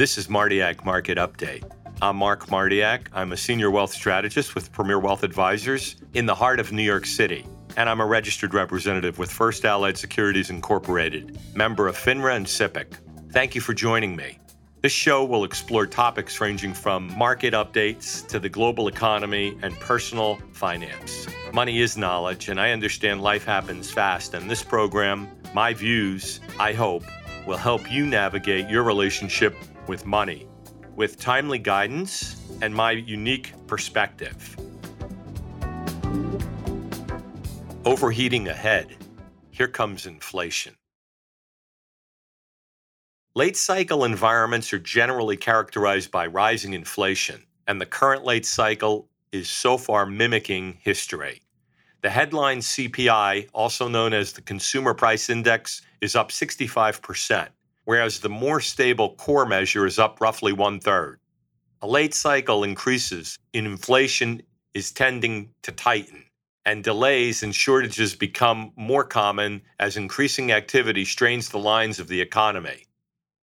This is Martiak Market Update. I'm Mark Martiak. I'm a senior wealth strategist with Premier Wealth Advisors in the heart of New York City. And I'm a registered representative with First Allied Securities Incorporated, member of FINRA and SIPC. Thank you for joining me. This show will explore topics ranging from market updates to the global economy and personal finance. Money is knowledge, and I understand life happens fast. And this program, my views, I hope, will help you navigate your relationship with money with timely guidance and my unique perspective. Overheating ahead. Here comes inflation. Late cycle environments are generally characterized by rising inflation, and the current late cycle is so far mimicking history. The headline CPI, also known as the Consumer Price Index, is up 65%, whereas the more stable core measure is up roughly one third. A late cycle increases in inflation is tending to tighten, and delays and shortages become more common as increasing activity strains the lines of the economy.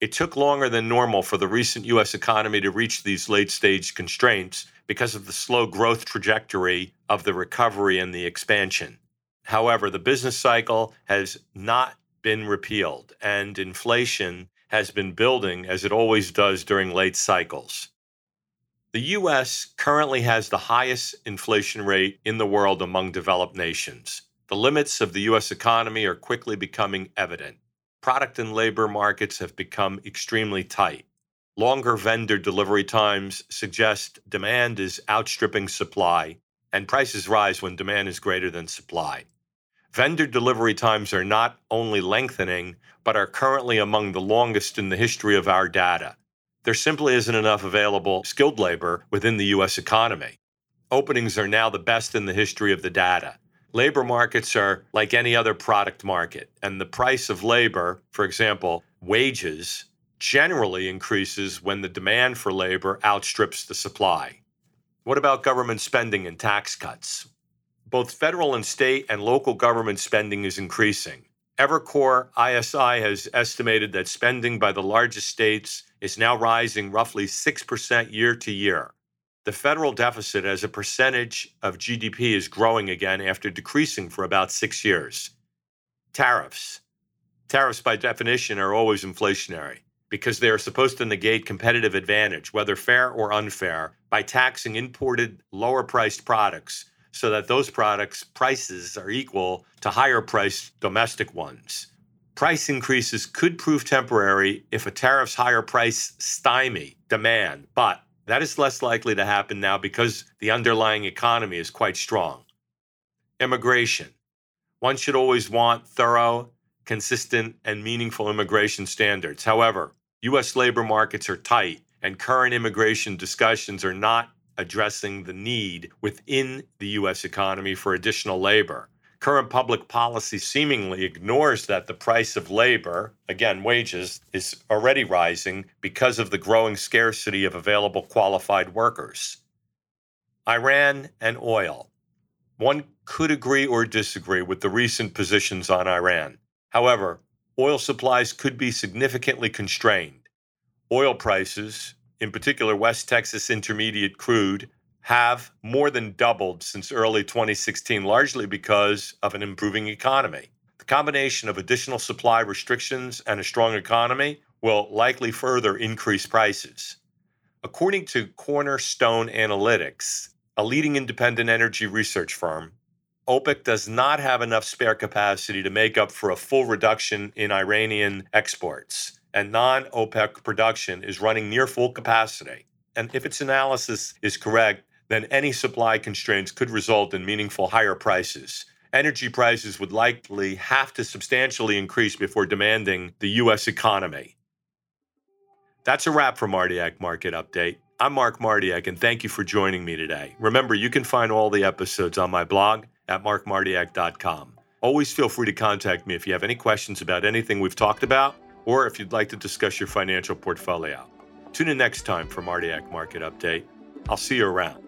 It took longer than normal for the recent U.S. economy to reach these late stage constraints because of the slow growth trajectory of the recovery and the expansion. However, the business cycle has not been repealed, and inflation has been building as it always does during late cycles. The U.S. currently has the highest inflation rate in the world among developed nations. The limits of the U.S. economy are quickly becoming evident product and labor markets have become extremely tight. Longer vendor delivery times suggest demand is outstripping supply, and prices rise when demand is greater than supply. Vendor delivery times are not only lengthening, but are currently among the longest in the history of our data. There simply isn't enough available skilled labor within the U.S. economy. Openings are now the best in the history of the data. Labor markets are like any other product market, and the price of labor, for example, wages, generally increases when the demand for labor outstrips the supply. What about government spending and tax cuts? Both federal and state and local government spending is increasing. Evercore ISI has estimated that spending by the largest states is now rising roughly 6% year to year. The federal deficit as a percentage of GDP is growing again after decreasing for about six years. Tariffs. Tariffs, by definition, are always inflationary because they are supposed to negate competitive advantage, whether fair or unfair, by taxing imported lower priced products so that those products' prices are equal to higher priced domestic ones. Price increases could prove temporary if a tariff's higher price stymie demand, but that is less likely to happen now because the underlying economy is quite strong. Immigration. One should always want thorough, consistent, and meaningful immigration standards. However, U.S. labor markets are tight, and current immigration discussions are not addressing the need within the U.S. economy for additional labor current public policy seemingly ignores that the price of labor, again, wages, is already rising because of the growing scarcity of available qualified workers. Iran and oil. One could agree or disagree with the recent positions on Iran. However, oil supplies could be significantly constrained. Oil prices, in particular West Texas Intermediate crude, have more than doubled since early 2016, largely because of an improving economy. The combination of additional supply restrictions and a strong economy will likely further increase prices. According to Cornerstone Analytics, a leading independent energy research firm, OPEC does not have enough spare capacity to make up for a full reduction in Iranian exports, and non OPEC production is running near full capacity. And if its analysis is correct, then any supply constraints could result in meaningful higher prices. Energy prices would likely have to substantially increase before demanding the U.S. economy. That's a wrap for Martiak Market Update. I'm Mark Martiak, and thank you for joining me today. Remember, you can find all the episodes on my blog at markmartiak.com. Always feel free to contact me if you have any questions about anything we've talked about or if you'd like to discuss your financial portfolio. Tune in next time for Martiak Market Update. I'll see you around.